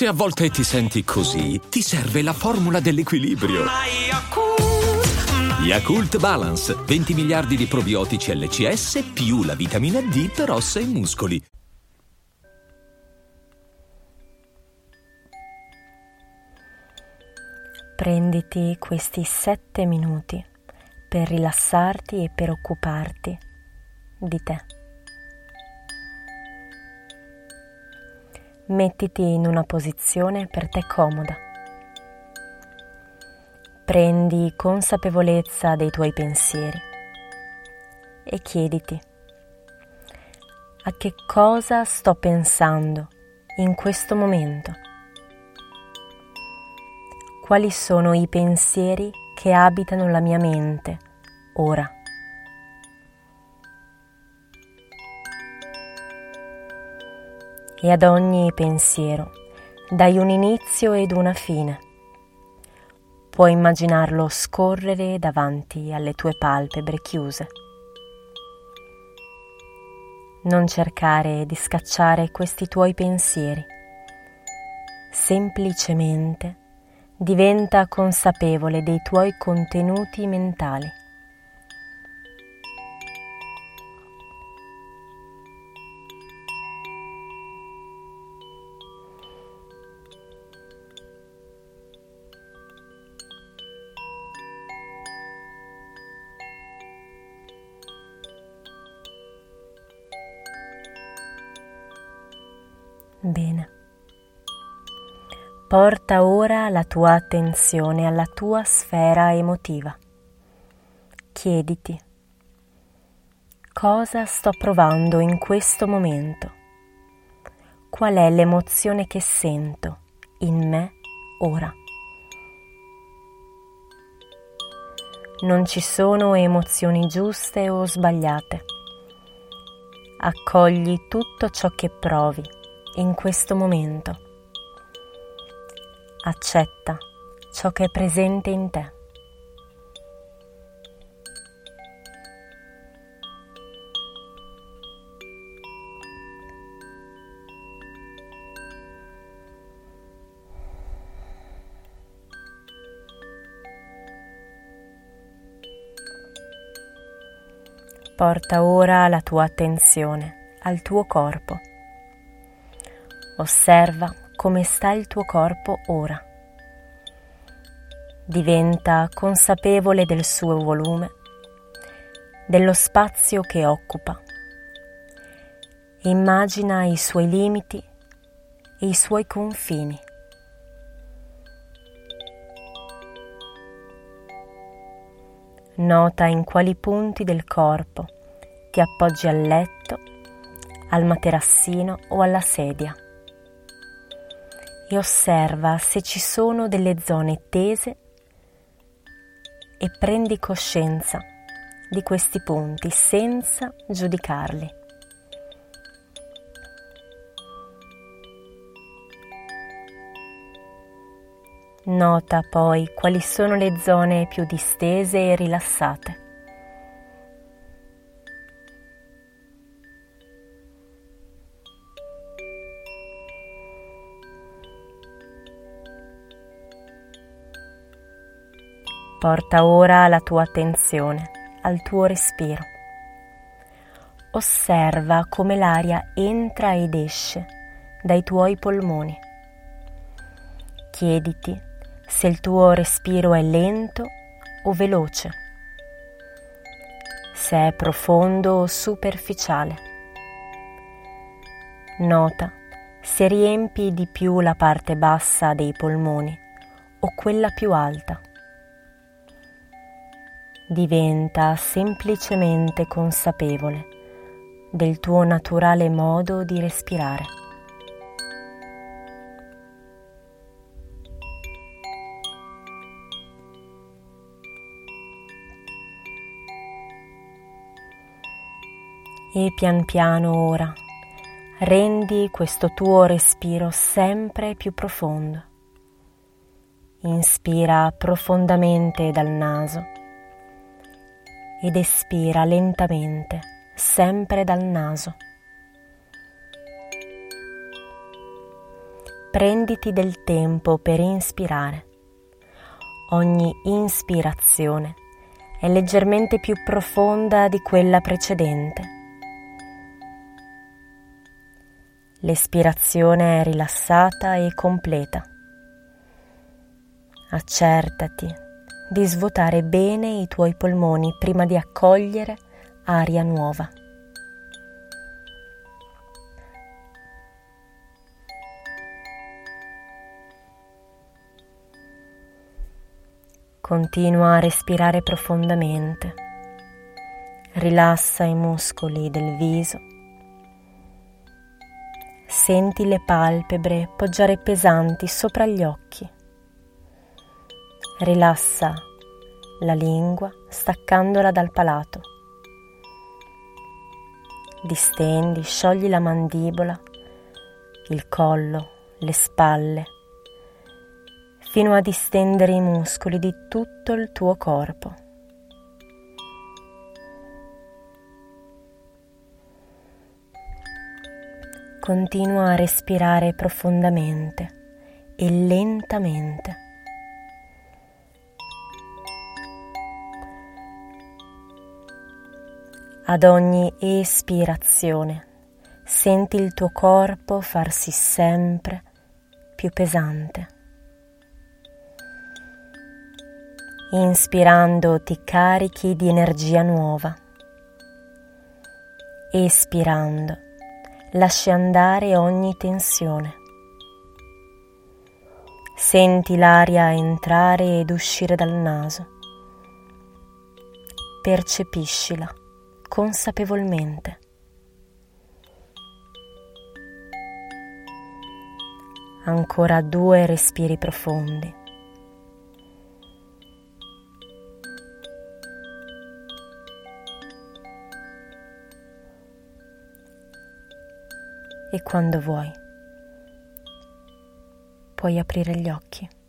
Se a volte ti senti così, ti serve la formula dell'equilibrio. Yakult Balance, 20 miliardi di probiotici LCS più la vitamina D per ossa e muscoli. Prenditi questi sette minuti per rilassarti e per occuparti di te. Mettiti in una posizione per te comoda. Prendi consapevolezza dei tuoi pensieri e chiediti a che cosa sto pensando in questo momento. Quali sono i pensieri che abitano la mia mente ora? E ad ogni pensiero dai un inizio ed una fine. Puoi immaginarlo scorrere davanti alle tue palpebre chiuse. Non cercare di scacciare questi tuoi pensieri. Semplicemente diventa consapevole dei tuoi contenuti mentali. Bene. Porta ora la tua attenzione alla tua sfera emotiva. Chiediti cosa sto provando in questo momento. Qual è l'emozione che sento in me ora? Non ci sono emozioni giuste o sbagliate. Accogli tutto ciò che provi in questo momento. Accetta ciò che è presente in te. Porta ora la tua attenzione al tuo corpo Osserva come sta il tuo corpo ora. Diventa consapevole del suo volume, dello spazio che occupa. Immagina i suoi limiti e i suoi confini. Nota in quali punti del corpo ti appoggi al letto, al materassino o alla sedia e osserva se ci sono delle zone tese e prendi coscienza di questi punti senza giudicarli. Nota poi quali sono le zone più distese e rilassate. Porta ora la tua attenzione al tuo respiro. Osserva come l'aria entra ed esce dai tuoi polmoni. Chiediti se il tuo respiro è lento o veloce, se è profondo o superficiale. Nota se riempi di più la parte bassa dei polmoni o quella più alta diventa semplicemente consapevole del tuo naturale modo di respirare. E pian piano ora rendi questo tuo respiro sempre più profondo. Inspira profondamente dal naso ed espira lentamente, sempre dal naso. prenditi del tempo per inspirare. Ogni ispirazione è leggermente più profonda di quella precedente. L'espirazione è rilassata e completa. Accertati di svuotare bene i tuoi polmoni prima di accogliere aria nuova. Continua a respirare profondamente. Rilassa i muscoli del viso. Senti le palpebre poggiare pesanti sopra gli occhi. Rilassa la lingua staccandola dal palato. Distendi, sciogli la mandibola, il collo, le spalle fino a distendere i muscoli di tutto il tuo corpo. Continua a respirare profondamente e lentamente. Ad ogni espirazione senti il tuo corpo farsi sempre più pesante. Inspirando ti carichi di energia nuova. Espirando lasci andare ogni tensione. Senti l'aria entrare ed uscire dal naso. Percepiscila consapevolmente. Ancora due respiri profondi. e quando vuoi puoi aprire gli occhi.